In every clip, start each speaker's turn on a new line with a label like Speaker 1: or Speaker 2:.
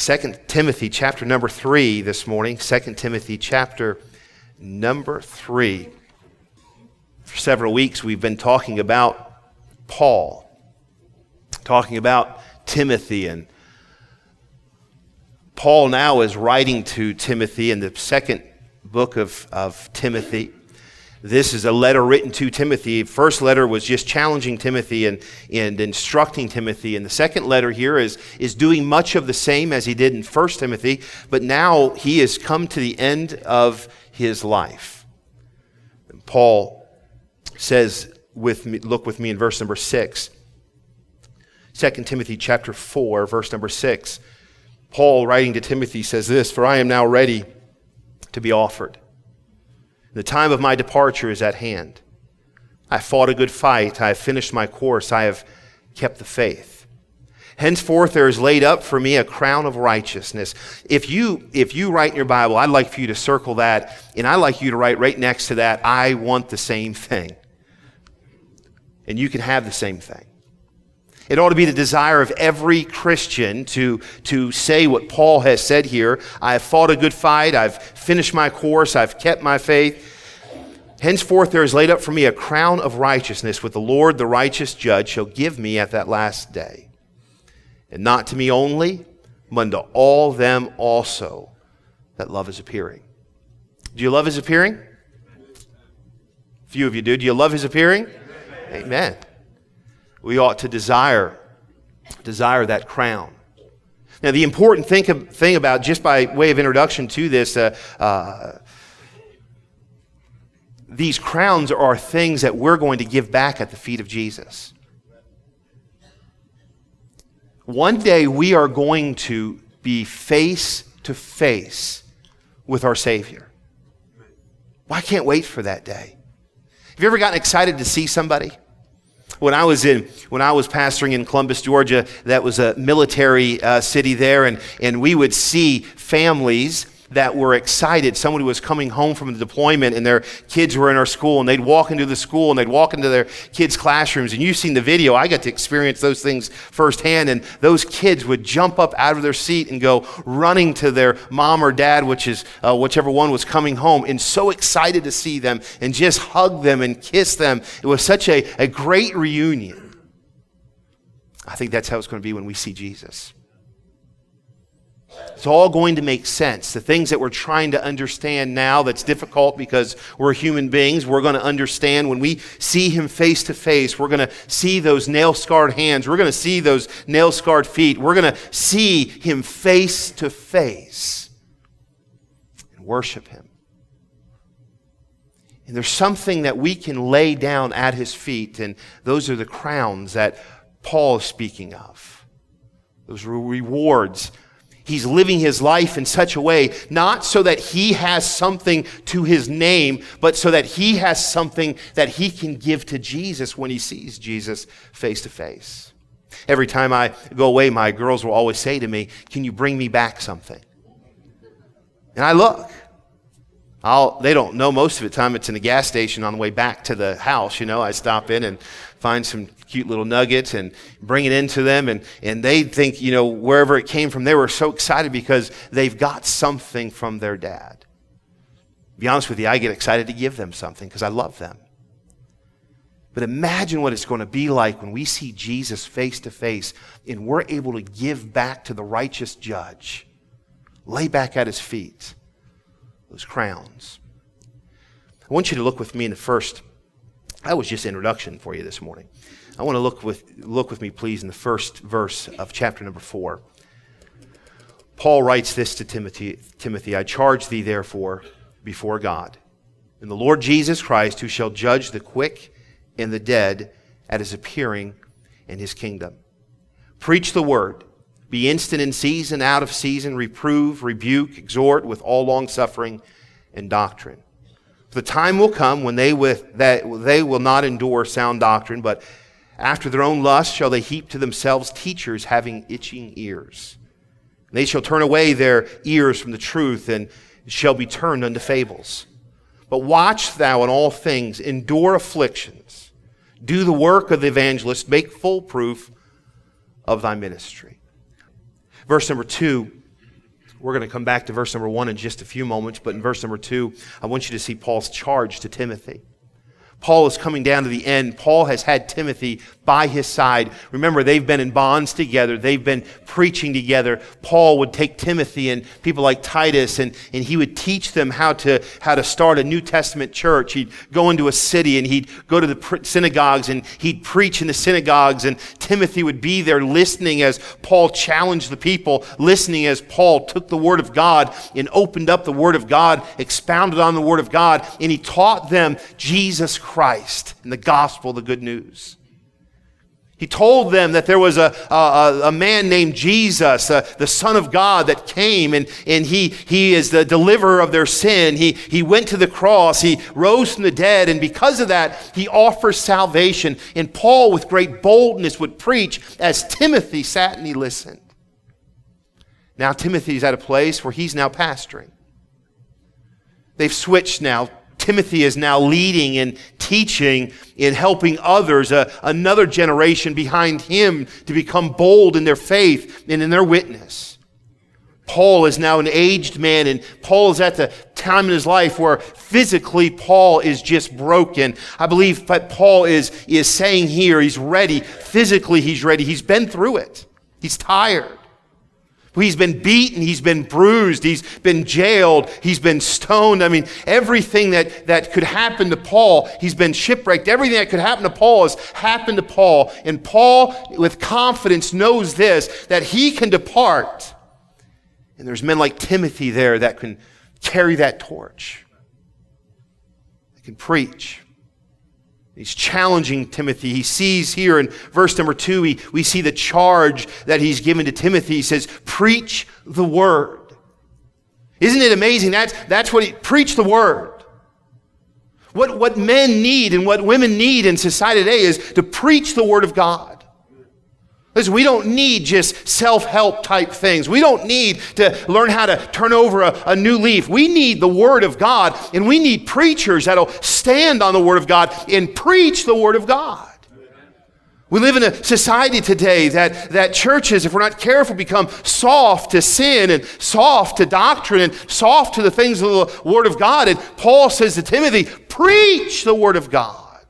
Speaker 1: 2 Timothy chapter number 3 this morning. 2 Timothy chapter number 3. For several weeks, we've been talking about Paul, talking about Timothy. And Paul now is writing to Timothy in the second book of, of Timothy. This is a letter written to Timothy. First letter was just challenging Timothy and, and instructing Timothy. And the second letter here is, is doing much of the same as he did in First Timothy, but now he has come to the end of his life. Paul says, with me, look with me in verse number 6. 2 Timothy chapter 4, verse number 6. Paul, writing to Timothy, says this For I am now ready to be offered. The time of my departure is at hand. I fought a good fight. I have finished my course. I have kept the faith. Henceforth, there is laid up for me a crown of righteousness. If you, if you write in your Bible, I'd like for you to circle that, and I'd like you to write right next to that, I want the same thing. And you can have the same thing. It ought to be the desire of every Christian to, to say what Paul has said here I have fought a good fight, I've finished my course, I've kept my faith. Henceforth, there is laid up for me a crown of righteousness, which the Lord, the righteous judge, shall give me at that last day. And not to me only, but unto all them also that love his appearing. Do you love his appearing? Few of you do. Do you love his appearing? Amen. Amen we ought to desire, desire that crown. Now, the important thing, thing about, just by way of introduction to this, uh, uh, these crowns are things that we're going to give back at the feet of Jesus. One day we are going to be face to face with our Savior. Well, I can't wait for that day. Have you ever gotten excited to see somebody? When I was in, when I was pastoring in Columbus, Georgia, that was a military uh, city there, and, and we would see families that were excited. Someone who was coming home from the deployment and their kids were in our school and they'd walk into the school and they'd walk into their kids' classrooms. And you've seen the video. I got to experience those things firsthand. And those kids would jump up out of their seat and go running to their mom or dad, which is uh, whichever one was coming home, and so excited to see them and just hug them and kiss them. It was such a, a great reunion. I think that's how it's going to be when we see Jesus. It's all going to make sense. The things that we're trying to understand now that's difficult because we're human beings, we're going to understand when we see him face to face. We're going to see those nail scarred hands. We're going to see those nail scarred feet. We're going to see him face to face and worship him. And there's something that we can lay down at his feet, and those are the crowns that Paul is speaking of. Those rewards He's living his life in such a way, not so that he has something to his name, but so that he has something that he can give to Jesus when he sees Jesus face to face. Every time I go away, my girls will always say to me, Can you bring me back something? And I look. I'll, they don't know most of the time it's in a gas station on the way back to the house. You know, I stop in and find some cute little nuggets and bring it into them. And, and they think, you know, wherever it came from, they were so excited because they've got something from their dad. Be honest with you, I get excited to give them something because I love them. But imagine what it's going to be like when we see Jesus face to face and we're able to give back to the righteous judge, lay back at his feet those crowns. I want you to look with me in the first, that was just introduction for you this morning. I want to look with, look with me, please, in the first verse of chapter number four. Paul writes this to Timothy, Timothy, I charge thee therefore before God and the Lord Jesus Christ, who shall judge the quick and the dead at his appearing in his kingdom. Preach the word. Be instant in season, out of season, reprove, rebuke, exhort with all long suffering and doctrine. The time will come when they, with, that they will not endure sound doctrine, but after their own lust shall they heap to themselves teachers having itching ears. And they shall turn away their ears from the truth and shall be turned unto fables. But watch thou in all things, endure afflictions, do the work of the evangelist, make full proof of thy ministry. Verse number two We're going to come back to verse number one in just a few moments, but in verse number two, I want you to see Paul's charge to Timothy. Paul is coming down to the end. Paul has had Timothy by his side. Remember, they've been in bonds together. They've been preaching together. Paul would take Timothy and people like Titus and, and he would teach them how to, how to start a New Testament church. He'd go into a city and he'd go to the synagogues and he'd preach in the synagogues and Timothy would be there listening as Paul challenged the people, listening as Paul took the word of God and opened up the word of God, expounded on the word of God, and he taught them Jesus Christ Christ and the gospel, the good news. He told them that there was a, a, a man named Jesus, uh, the Son of God, that came and, and he, he is the deliverer of their sin. He, he went to the cross, he rose from the dead, and because of that, he offers salvation. And Paul, with great boldness, would preach as Timothy sat and he listened. Now, Timothy's at a place where he's now pastoring. They've switched now Timothy is now leading and teaching and helping others, uh, another generation behind him to become bold in their faith and in their witness. Paul is now an aged man, and Paul is at the time in his life where physically Paul is just broken. I believe that Paul is, is saying here he's ready. Physically, he's ready. He's been through it, he's tired. He's been beaten, he's been bruised, he's been jailed, he's been stoned. I mean, everything that, that could happen to Paul, he's been shipwrecked. Everything that could happen to Paul has happened to Paul. And Paul, with confidence, knows this that he can depart. And there's men like Timothy there that can carry that torch, they can preach. He's challenging Timothy. He sees here in verse number two, we, we see the charge that he's given to Timothy. He says, Preach the word. Isn't it amazing? That's, that's what he, preach the word. What, what men need and what women need in society today is to preach the word of God. Listen, we don't need just self help type things. We don't need to learn how to turn over a, a, new leaf. We need the Word of God, and we need preachers that'll stand on the Word of God and preach the Word of God. We live in a society today that, that churches, if we're not careful, become soft to sin and soft to doctrine and soft to the things of the Word of God. And Paul says to Timothy, preach the Word of God.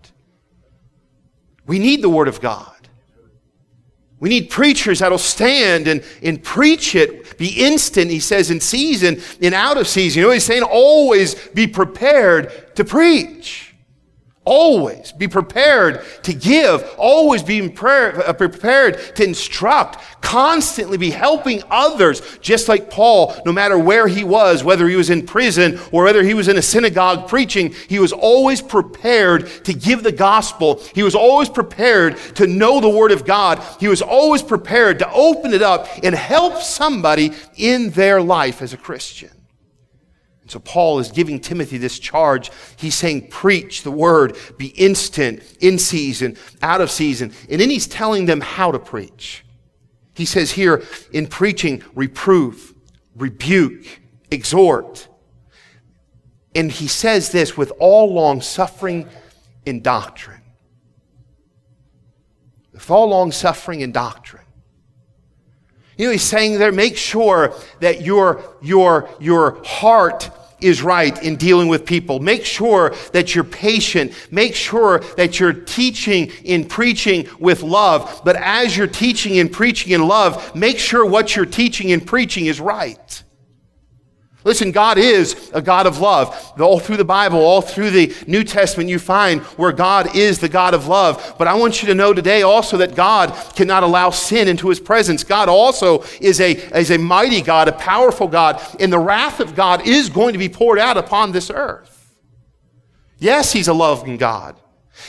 Speaker 1: We need the Word of God. We need preachers that'll stand and, and preach it, be instant, he says, in season and out of season. You know, he's saying always be prepared to preach. Always be prepared to give. Always be uh, prepared to instruct. Constantly be helping others, just like Paul, no matter where he was, whether he was in prison or whether he was in a synagogue preaching, he was always prepared to give the gospel. He was always prepared to know the word of God. He was always prepared to open it up and help somebody in their life as a Christian. So Paul is giving Timothy this charge. He's saying, preach the word, be instant, in season, out of season. And then he's telling them how to preach. He says here, in preaching, reprove, rebuke, exhort. And he says this with all long suffering in doctrine. With all long suffering in doctrine. You know, he's saying there, make sure that your, your, your heart is right in dealing with people. Make sure that you're patient. Make sure that you're teaching in preaching with love. But as you're teaching and preaching in love, make sure what you're teaching and preaching is right. Listen, God is a God of love. All through the Bible, all through the New Testament, you find where God is the God of love. But I want you to know today also that God cannot allow sin into his presence. God also is a, is a mighty God, a powerful God, and the wrath of God is going to be poured out upon this earth. Yes, he's a loving God.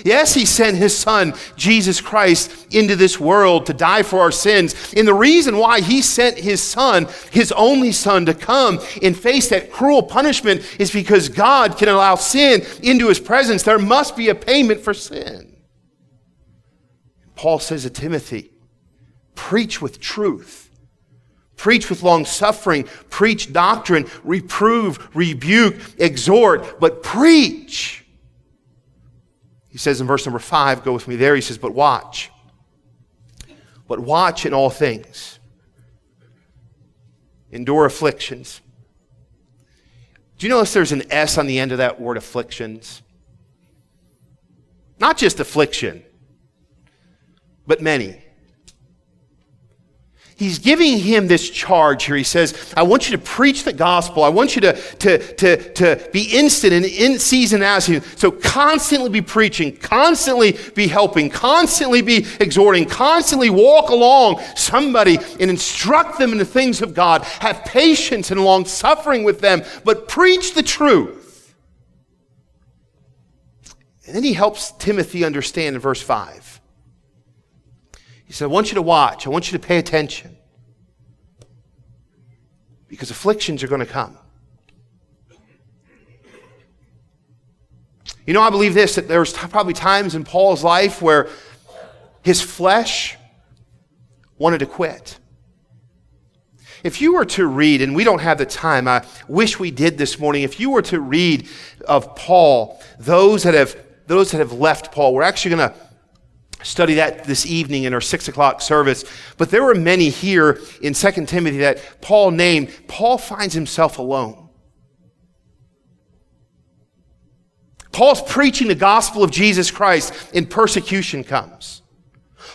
Speaker 1: Yes, he sent his son, Jesus Christ, into this world to die for our sins. And the reason why he sent his son, his only son, to come and face that cruel punishment is because God can allow sin into his presence. There must be a payment for sin. Paul says to Timothy, preach with truth. Preach with long suffering, preach doctrine, reprove, rebuke, exhort, but preach he says in verse number five, go with me there, he says, But watch. But watch in all things. endure afflictions. Do you notice there's an S on the end of that word afflictions? Not just affliction, but many. He's giving him this charge here. He says, I want you to preach the gospel. I want you to, to, to, to be instant and in season out season. So constantly be preaching, constantly be helping, constantly be exhorting, constantly walk along somebody and instruct them in the things of God. Have patience and long suffering with them, but preach the truth. And then he helps Timothy understand in verse 5 he said, I want you to watch. I want you to pay attention. Because afflictions are going to come. You know, I believe this that there was probably times in Paul's life where his flesh wanted to quit. If you were to read, and we don't have the time, I wish we did this morning. If you were to read of Paul, those that have those that have left Paul, we're actually going to study that this evening in our six o'clock service. But there were many here in 2 Timothy that Paul named. Paul finds himself alone. Paul's preaching the gospel of Jesus Christ and persecution comes.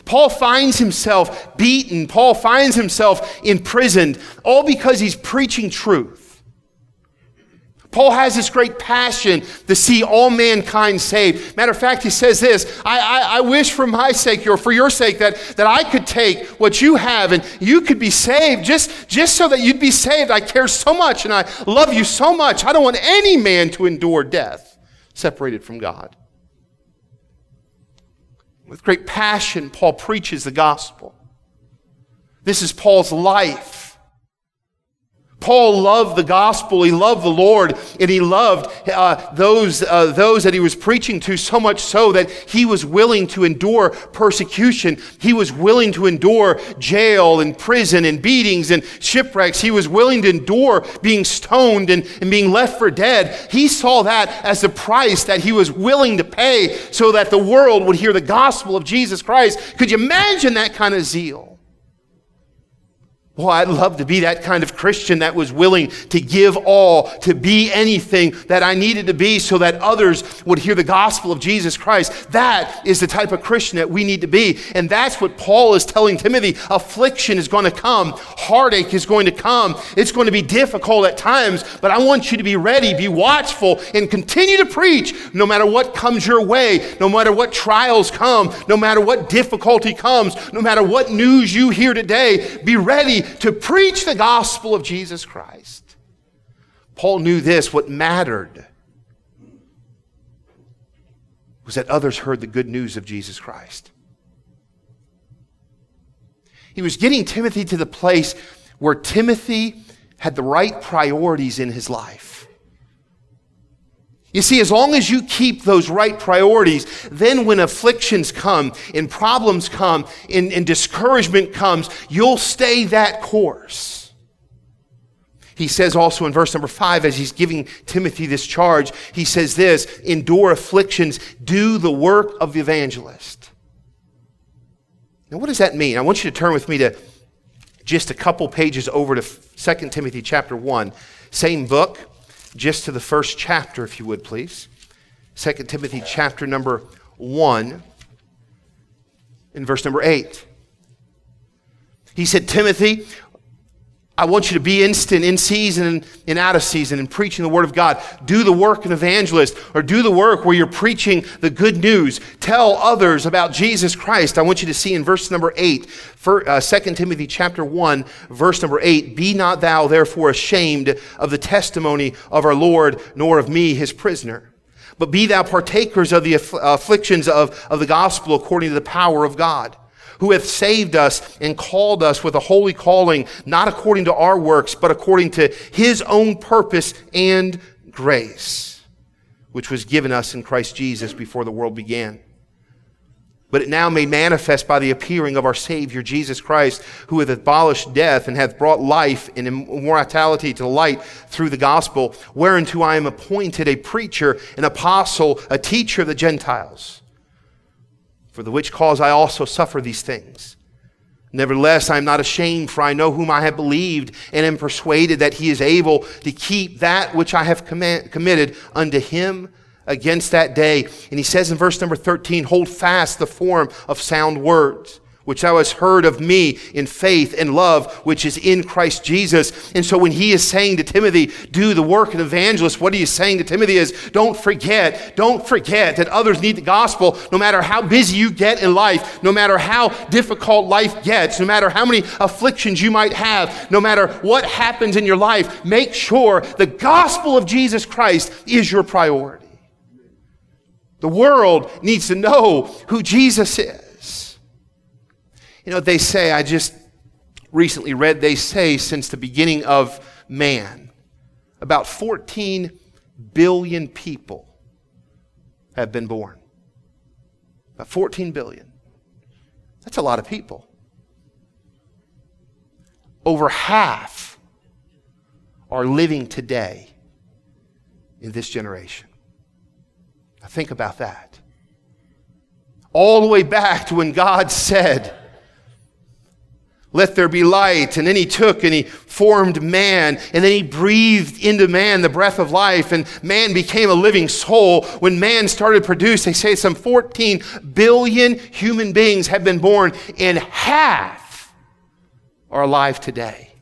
Speaker 1: Paul finds himself beaten. Paul finds himself imprisoned, all because he's preaching truth. Paul has this great passion to see all mankind saved. Matter of fact, he says this I, I, I, wish for my sake or for your sake that, that I could take what you have and you could be saved just, just so that you'd be saved. I care so much and I love you so much. I don't want any man to endure death separated from God. With great passion, Paul preaches the gospel. This is Paul's life. Paul loved the gospel. He loved the Lord, and he loved uh, those, uh, those that he was preaching to so much so that he was willing to endure persecution. He was willing to endure jail and prison and beatings and shipwrecks. He was willing to endure being stoned and, and being left for dead. He saw that as the price that he was willing to pay so that the world would hear the gospel of Jesus Christ. Could you imagine that kind of zeal? Well, I'd love to be that kind of Christian that was willing to give all, to be anything that I needed to be so that others would hear the gospel of Jesus Christ. That is the type of Christian that we need to be. And that's what Paul is telling Timothy. Affliction is going to come, heartache is going to come. It's going to be difficult at times, but I want you to be ready, be watchful, and continue to preach no matter what comes your way, no matter what trials come, no matter what difficulty comes, no matter what news you hear today. Be ready to preach the gospel of Jesus Christ. Paul knew this what mattered was that others heard the good news of Jesus Christ. He was getting Timothy to the place where Timothy had the right priorities in his life. You see, as long as you keep those right priorities, then when afflictions come and problems come and, and discouragement comes, you'll stay that course. He says also in verse number five, as he's giving Timothy this charge, he says this endure afflictions, do the work of the evangelist. Now, what does that mean? I want you to turn with me to just a couple pages over to 2 Timothy chapter 1, same book just to the first chapter, if you would, please. 2 Timothy chapter number 1, in verse number 8. He said, Timothy, I want you to be instant in season and out of season in preaching the word of God. Do the work an evangelist or do the work where you're preaching the good news. Tell others about Jesus Christ. I want you to see in verse number 8, for, uh, 2 Timothy chapter 1, verse number 8, Be not thou therefore ashamed of the testimony of our Lord, nor of me, his prisoner. But be thou partakers of the afflictions of, of the gospel according to the power of God who hath saved us and called us with a holy calling, not according to our works, but according to his own purpose and grace, which was given us in Christ Jesus before the world began. But it now made manifest by the appearing of our Savior Jesus Christ, who hath abolished death and hath brought life and immortality to light through the gospel, whereunto I am appointed a preacher, an apostle, a teacher of the Gentiles for the which cause I also suffer these things. Nevertheless, I am not ashamed, for I know whom I have believed, and am persuaded that he is able to keep that which I have committed unto him against that day. And he says in verse number 13, hold fast the form of sound words which thou hast heard of me in faith and love, which is in Christ Jesus. And so when he is saying to Timothy, do the work of evangelist, what he is saying to Timothy is, don't forget, don't forget that others need the gospel no matter how busy you get in life, no matter how difficult life gets, no matter how many afflictions you might have, no matter what happens in your life, make sure the gospel of Jesus Christ is your priority. The world needs to know who Jesus is. You know, they say, I just recently read, they say since the beginning of man, about 14 billion people have been born. About 14 billion. That's a lot of people. Over half are living today in this generation. Now think about that. All the way back to when God said, let there be light. And then he took and he formed man, and then he breathed into man the breath of life, and man became a living soul. When man started to produce, they say some 14 billion human beings have been born, and half are alive today.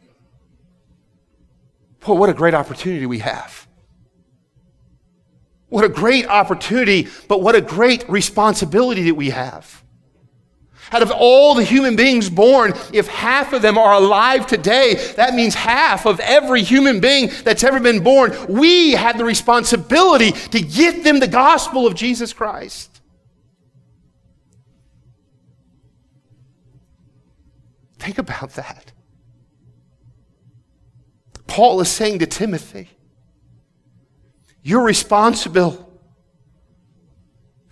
Speaker 1: Boy, what a great opportunity we have. What a great opportunity, but what a great responsibility that we have. Out of all the human beings born, if half of them are alive today, that means half of every human being that's ever been born. We have the responsibility to get them the gospel of Jesus Christ. Think about that. Paul is saying to Timothy, You're responsible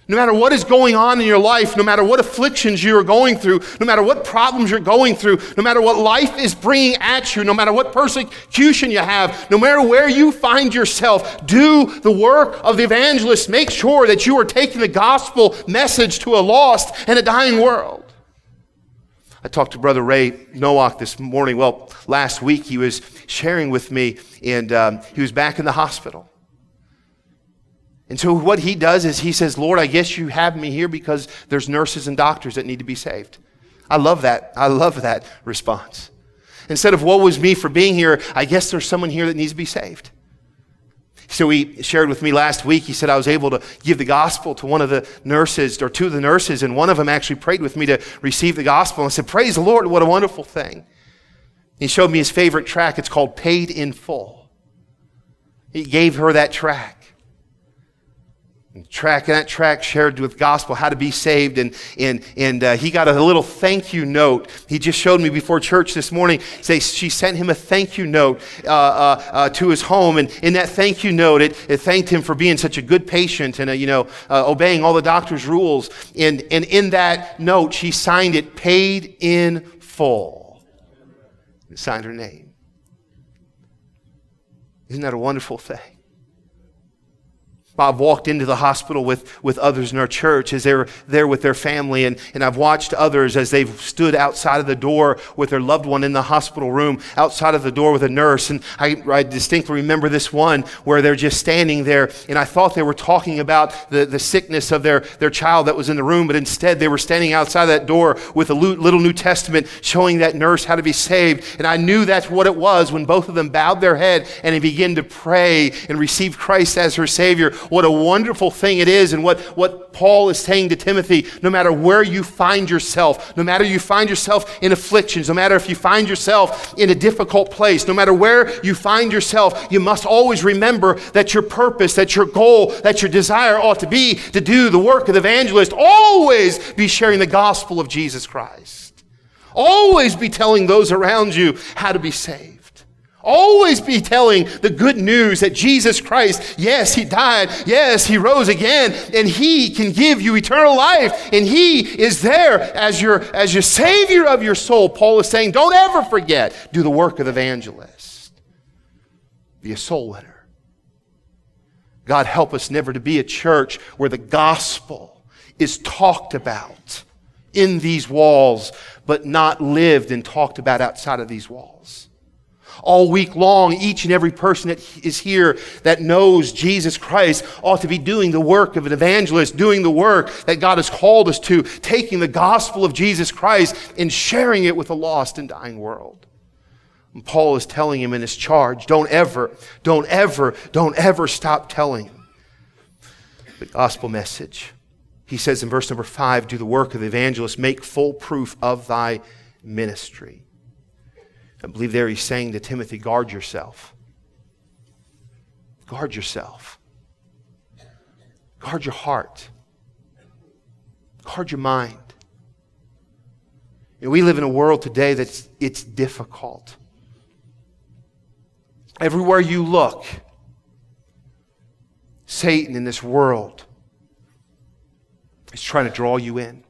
Speaker 1: no matter what is going on in your life, no matter what afflictions you are going through, no matter what problems you're going through, no matter what life is bringing at you, no matter what persecution you have, no matter where you find yourself, do the work of the evangelist. Make sure that you are taking the gospel message to a lost and a dying world. I talked to Brother Ray Nowak this morning. Well, last week he was sharing with me, and um, he was back in the hospital. And so what he does is he says, Lord, I guess you have me here because there's nurses and doctors that need to be saved. I love that. I love that response. Instead of woe was me for being here, I guess there's someone here that needs to be saved. So he shared with me last week, he said I was able to give the gospel to one of the nurses, or two of the nurses, and one of them actually prayed with me to receive the gospel. And I said, Praise the Lord, what a wonderful thing. He showed me his favorite track. It's called Paid in Full. He gave her that track track that track shared with gospel how to be saved. And and and uh, he got a little thank you note. He just showed me before church this morning. Say she sent him a thank you note uh, uh, uh, to his home. And in that thank you note it, it thanked him for being such a good patient and uh, you know uh, obeying all the doctor's rules. And and in that note she signed it paid in full. And signed her name. Isn't that a wonderful thing I've walked into the hospital with, with others in our church as they're there with their family, and, and I've watched others as they've stood outside of the door with their loved one in the hospital room, outside of the door with a nurse. And I, I distinctly remember this one where they're just standing there, and I thought they were talking about the, the sickness of their, their child that was in the room, but instead they were standing outside that door with a little New Testament showing that nurse how to be saved. And I knew that's what it was when both of them bowed their head and they began to pray and receive Christ as her Savior what a wonderful thing it is, and what, what Paul is saying to Timothy no matter where you find yourself, no matter you find yourself in afflictions, no matter if you find yourself in a difficult place, no matter where you find yourself, you must always remember that your purpose, that your goal, that your desire ought to be to do the work of the evangelist. Always be sharing the gospel of Jesus Christ. Always be telling those around you how to be saved. Always be telling the good news that Jesus Christ, yes, He died, yes, He rose again, and He can give you eternal life, and He is there as your, as your Savior of your soul. Paul is saying, don't ever forget, do the work of the evangelist. Be a soul winner. God, help us never to be a church where the gospel is talked about in these walls, but not lived and talked about outside of these walls. All week long, each and every person that is here that knows Jesus Christ ought to be doing the work of an evangelist, doing the work that God has called us to, taking the gospel of Jesus Christ and sharing it with a lost and dying world. And Paul is telling him in his charge don't ever, don't ever, don't ever stop telling the gospel message. He says in verse number five, do the work of the evangelist, make full proof of thy ministry. I believe there he's saying to Timothy, guard yourself. Guard yourself. Guard your heart. Guard your mind. You know, we live in a world today that's it's difficult. Everywhere you look, Satan in this world is trying to draw you in.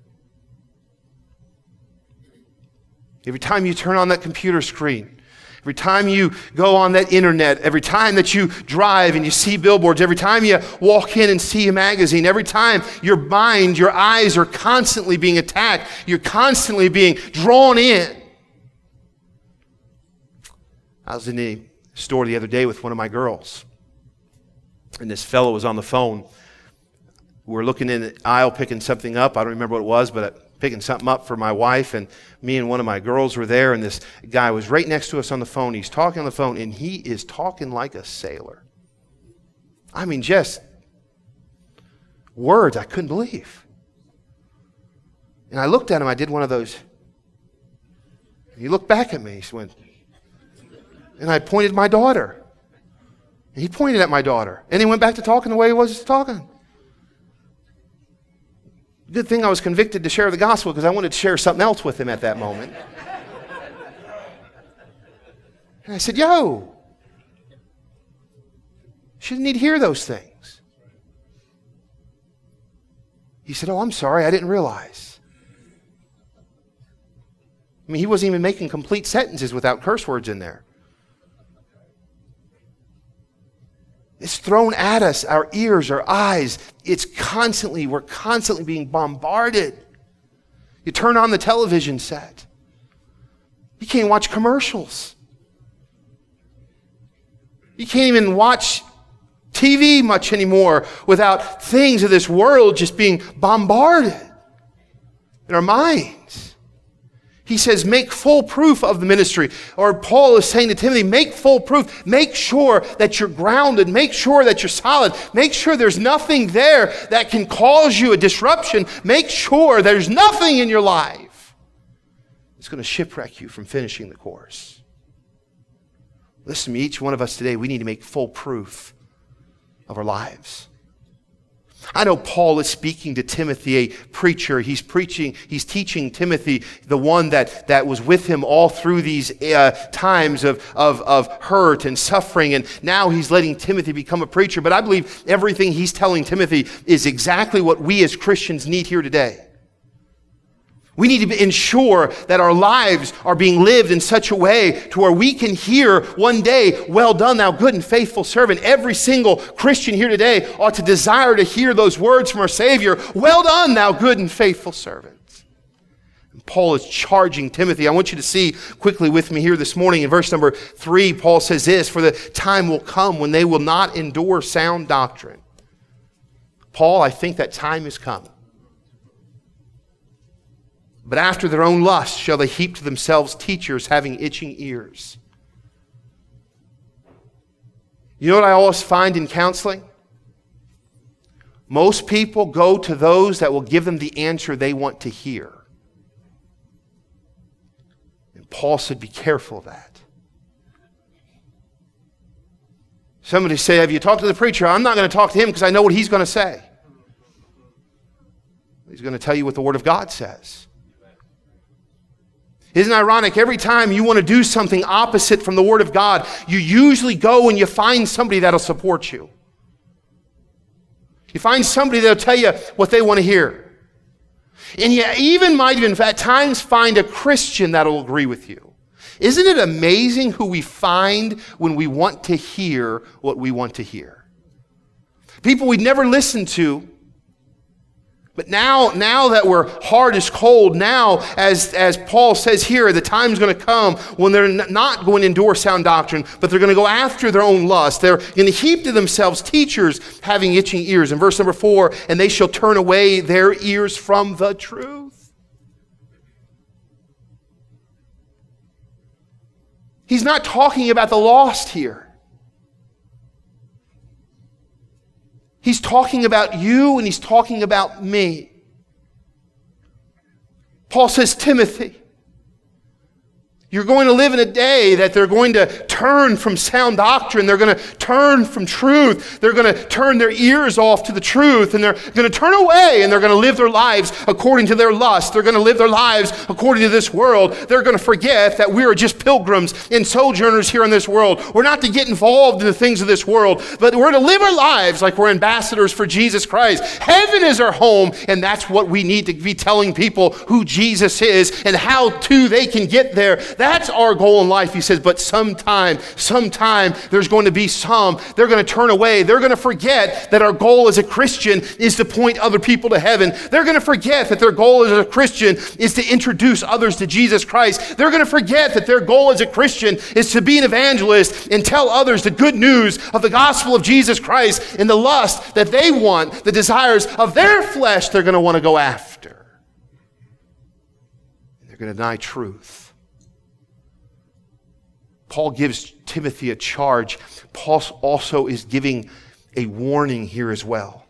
Speaker 1: Every time you turn on that computer screen, every time you go on that internet, every time that you drive and you see billboards, every time you walk in and see a magazine, every time your mind, your eyes are constantly being attacked, you're constantly being drawn in. I was in the store the other day with one of my girls, and this fellow was on the phone. We were looking in the aisle picking something up. I don't remember what it was, but picking something up for my wife, and me and one of my girls were there, and this guy was right next to us on the phone. He's talking on the phone, and he is talking like a sailor. I mean, just words I couldn't believe. And I looked at him, I did one of those. He looked back at me, he went, and I pointed my daughter. And he pointed at my daughter. And he went back to talking the way he was talking. Good thing I was convicted to share the gospel because I wanted to share something else with him at that moment. And I said, Yo, she shouldn't need to hear those things. He said, Oh, I'm sorry, I didn't realize. I mean, he wasn't even making complete sentences without curse words in there. It's thrown at us, our ears, our eyes. It's constantly, we're constantly being bombarded. You turn on the television set, you can't watch commercials. You can't even watch TV much anymore without things of this world just being bombarded in our minds. He says, make full proof of the ministry. Or Paul is saying to Timothy, make full proof. Make sure that you're grounded. Make sure that you're solid. Make sure there's nothing there that can cause you a disruption. Make sure there's nothing in your life that's going to shipwreck you from finishing the course. Listen to me, each one of us today, we need to make full proof of our lives. I know Paul is speaking to Timothy, a preacher. He's preaching, he's teaching Timothy, the one that, that was with him all through these uh, times of, of, of hurt and suffering. And now he's letting Timothy become a preacher. But I believe everything he's telling Timothy is exactly what we as Christians need here today. We need to ensure that our lives are being lived in such a way to where we can hear one day, well done, thou good and faithful servant. Every single Christian here today ought to desire to hear those words from our Savior, well done, thou good and faithful servant. And Paul is charging Timothy. I want you to see quickly with me here this morning in verse number three, Paul says this, for the time will come when they will not endure sound doctrine. Paul, I think that time has come. But after their own lust shall they heap to themselves teachers having itching ears. You know what I always find in counseling? Most people go to those that will give them the answer they want to hear. And Paul said, Be careful of that. Somebody say, Have you talked to the preacher? I'm not going to talk to him because I know what he's going to say. He's going to tell you what the Word of God says. Isn't ironic? Every time you want to do something opposite from the Word of God, you usually go and you find somebody that'll support you. You find somebody that'll tell you what they want to hear. And you even might even at times find a Christian that'll agree with you. Isn't it amazing who we find when we want to hear what we want to hear? People we'd never listened to But now, now that we're heart is cold, now, as, as Paul says here, the time's going to come when they're not going to endure sound doctrine, but they're going to go after their own lust. They're going to heap to themselves teachers having itching ears. In verse number four, and they shall turn away their ears from the truth. He's not talking about the lost here. He's talking about you and he's talking about me. Paul says, Timothy, you're going to live in a day that they're going to turn from sound doctrine. They're going to turn from truth. They're going to turn their ears off to the truth and they're going to turn away and they're going to live their lives according to their lust. They're going to live their lives according to this world. They're going to forget that we are just pilgrims and sojourners here in this world. We're not to get involved in the things of this world, but we're to live our lives like we're ambassadors for Jesus Christ. Heaven is our home, and that's what we need to be telling people who Jesus is and how to they can get there. That's our goal in life, he says. But sometime, sometime, there's going to be some. They're going to turn away. They're going to forget that our goal as a Christian is to point other people to heaven. They're going to forget that their goal as a Christian is to introduce others to Jesus Christ. They're going to forget that their goal as a Christian is to be an evangelist and tell others the good news of the gospel of Jesus Christ and the lust that they want, the desires of their flesh, they're going to want to go after. They're going to deny truth. Paul gives Timothy a charge. Paul also is giving a warning here as well.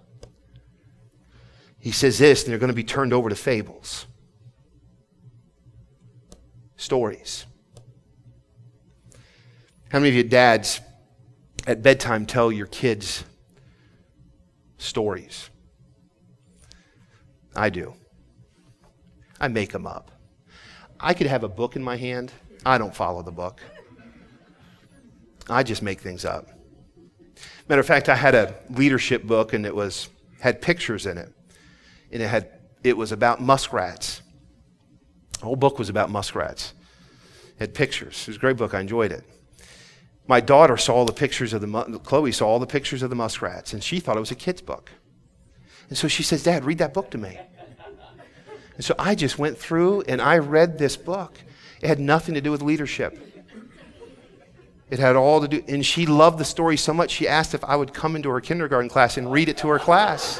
Speaker 1: He says this, and they're going to be turned over to fables, stories. How many of you dads at bedtime tell your kids stories? I do. I make them up. I could have a book in my hand. I don't follow the book. I just make things up. Matter of fact, I had a leadership book and it was had pictures in it. And it had it was about muskrats. The whole book was about muskrats. It had pictures. It was a great book. I enjoyed it. My daughter saw all the pictures of the Chloe saw all the pictures of the muskrats and she thought it was a kid's book. And so she says, "Dad, read that book to me." And so I just went through and I read this book. It had nothing to do with leadership. It had all to do, and she loved the story so much she asked if I would come into her kindergarten class and read it to her class.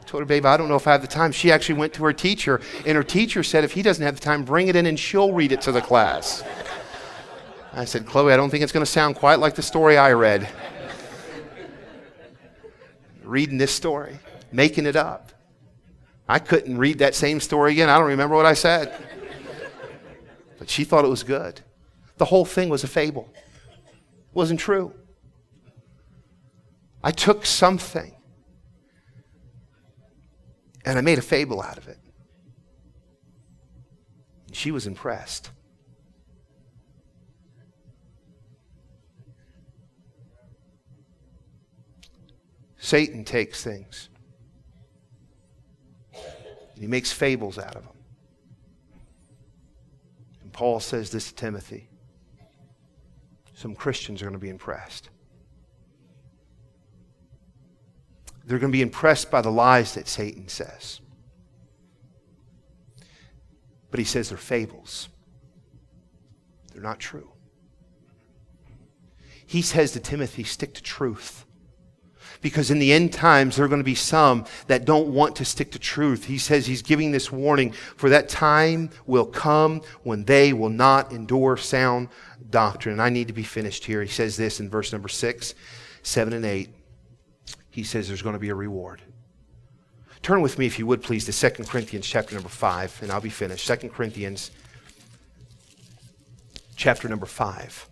Speaker 1: I told her, babe, I don't know if I have the time. She actually went to her teacher, and her teacher said, if he doesn't have the time, bring it in and she'll read it to the class. I said, Chloe, I don't think it's going to sound quite like the story I read. Reading this story, making it up. I couldn't read that same story again. I don't remember what I said. But she thought it was good. The whole thing was a fable. It wasn't true. I took something and I made a fable out of it. She was impressed. Satan takes things and he makes fables out of them. And Paul says this to Timothy some Christians are going to be impressed. They're going to be impressed by the lies that Satan says. But he says they're fables, they're not true. He says to Timothy, stick to truth. Because in the end times, there are going to be some that don't want to stick to truth. He says he's giving this warning for that time will come when they will not endure sound doctrine. And I need to be finished here. He says this in verse number six, seven, and eight. He says there's going to be a reward. Turn with me, if you would please, to 2 Corinthians chapter number 5, and I'll be finished. 2 Corinthians chapter number 5.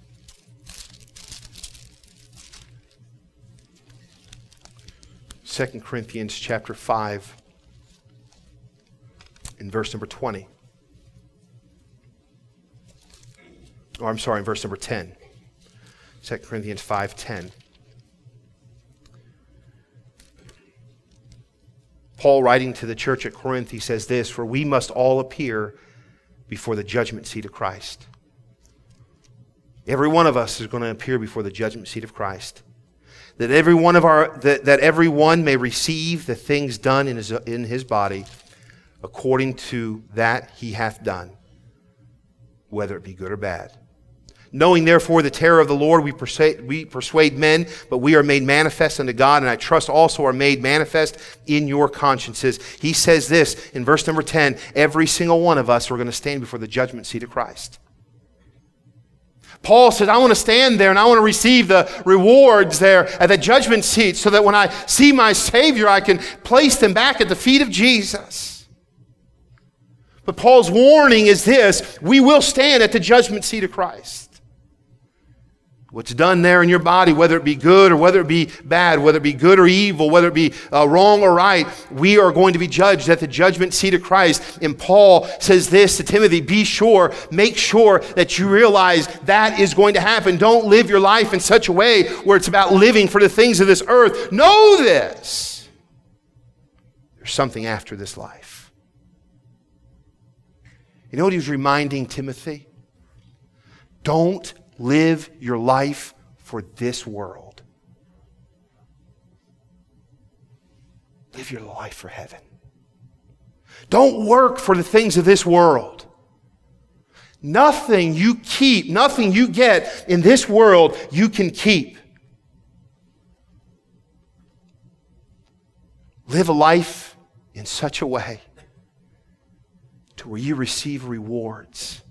Speaker 1: Second Corinthians chapter 5 in verse number 20. or I'm sorry, in verse number 10. 2 Corinthians 5:10. Paul writing to the church at Corinth, he says this, for we must all appear before the judgment seat of Christ. Every one of us is going to appear before the judgment seat of Christ, that every one of our that, that every one may receive the things done in his, in his body according to that he hath done, whether it be good or bad. Knowing therefore the terror of the Lord, we persuade, we persuade men, but we are made manifest unto God, and I trust also are made manifest in your consciences. He says this in verse number 10 every single one of us are going to stand before the judgment seat of Christ. Paul says, I want to stand there and I want to receive the rewards there at the judgment seat so that when I see my Savior, I can place them back at the feet of Jesus. But Paul's warning is this we will stand at the judgment seat of Christ. What's done there in your body, whether it be good or whether it be bad, whether it be good or evil, whether it be uh, wrong or right, we are going to be judged at the judgment seat of Christ. And Paul says this to Timothy be sure, make sure that you realize that is going to happen. Don't live your life in such a way where it's about living for the things of this earth. Know this. There's something after this life. You know what he was reminding Timothy? Don't live your life for this world. Live your life for heaven. Don't work for the things of this world. Nothing you keep, nothing you get in this world, you can keep. Live a life in such a way to where you receive rewards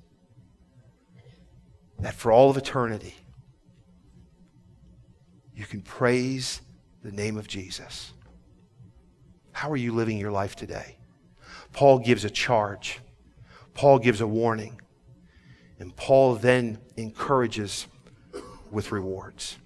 Speaker 1: that for all of eternity, you can praise the name of Jesus. How are you living your life today? Paul gives a charge, Paul gives a warning, and Paul then encourages with rewards.